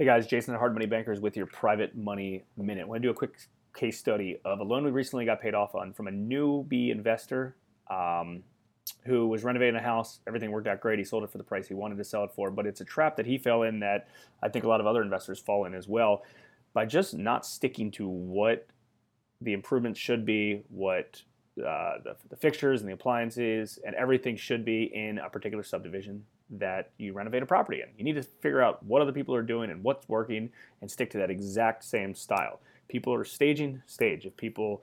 Hey guys, Jason at Hard Money Bankers with your private money minute. I want to do a quick case study of a loan we recently got paid off on from a newbie investor um, who was renovating a house. Everything worked out great. He sold it for the price he wanted to sell it for, but it's a trap that he fell in that I think a lot of other investors fall in as well by just not sticking to what the improvements should be, what uh, the, the fixtures and the appliances and everything should be in a particular subdivision that you renovate a property in. You need to figure out what other people are doing and what's working and stick to that exact same style. People are staging, stage. If people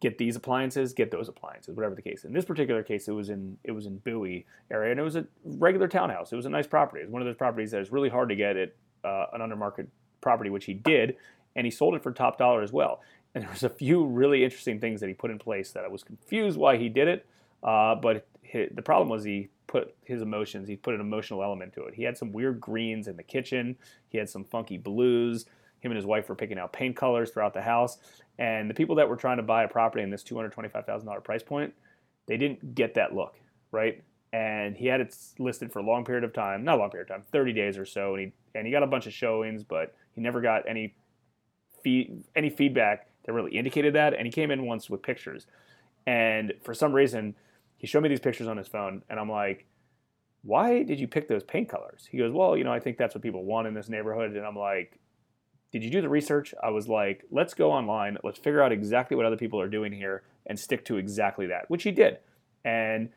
get these appliances, get those appliances, whatever the case. In this particular case, it was in it was in Bowie area, and it was a regular townhouse. It was a nice property. It was one of those properties that is really hard to get at uh, an under market property, which he did, and he sold it for top dollar as well. And there was a few really interesting things that he put in place that I was confused why he did it. Uh, but the problem was he put his emotions, he put an emotional element to it. He had some weird greens in the kitchen. He had some funky blues. Him and his wife were picking out paint colors throughout the house. And the people that were trying to buy a property in this $225,000 price point, they didn't get that look, right? And he had it listed for a long period of time, not a long period of time, 30 days or so. And he, and he got a bunch of showings, but he never got any, fee, any feedback that really indicated that. And he came in once with pictures. And for some reason, he showed me these pictures on his phone, and I'm like, why did you pick those paint colors? He goes, well, you know, I think that's what people want in this neighborhood. And I'm like, did you do the research? I was like, let's go online, let's figure out exactly what other people are doing here and stick to exactly that, which he did. And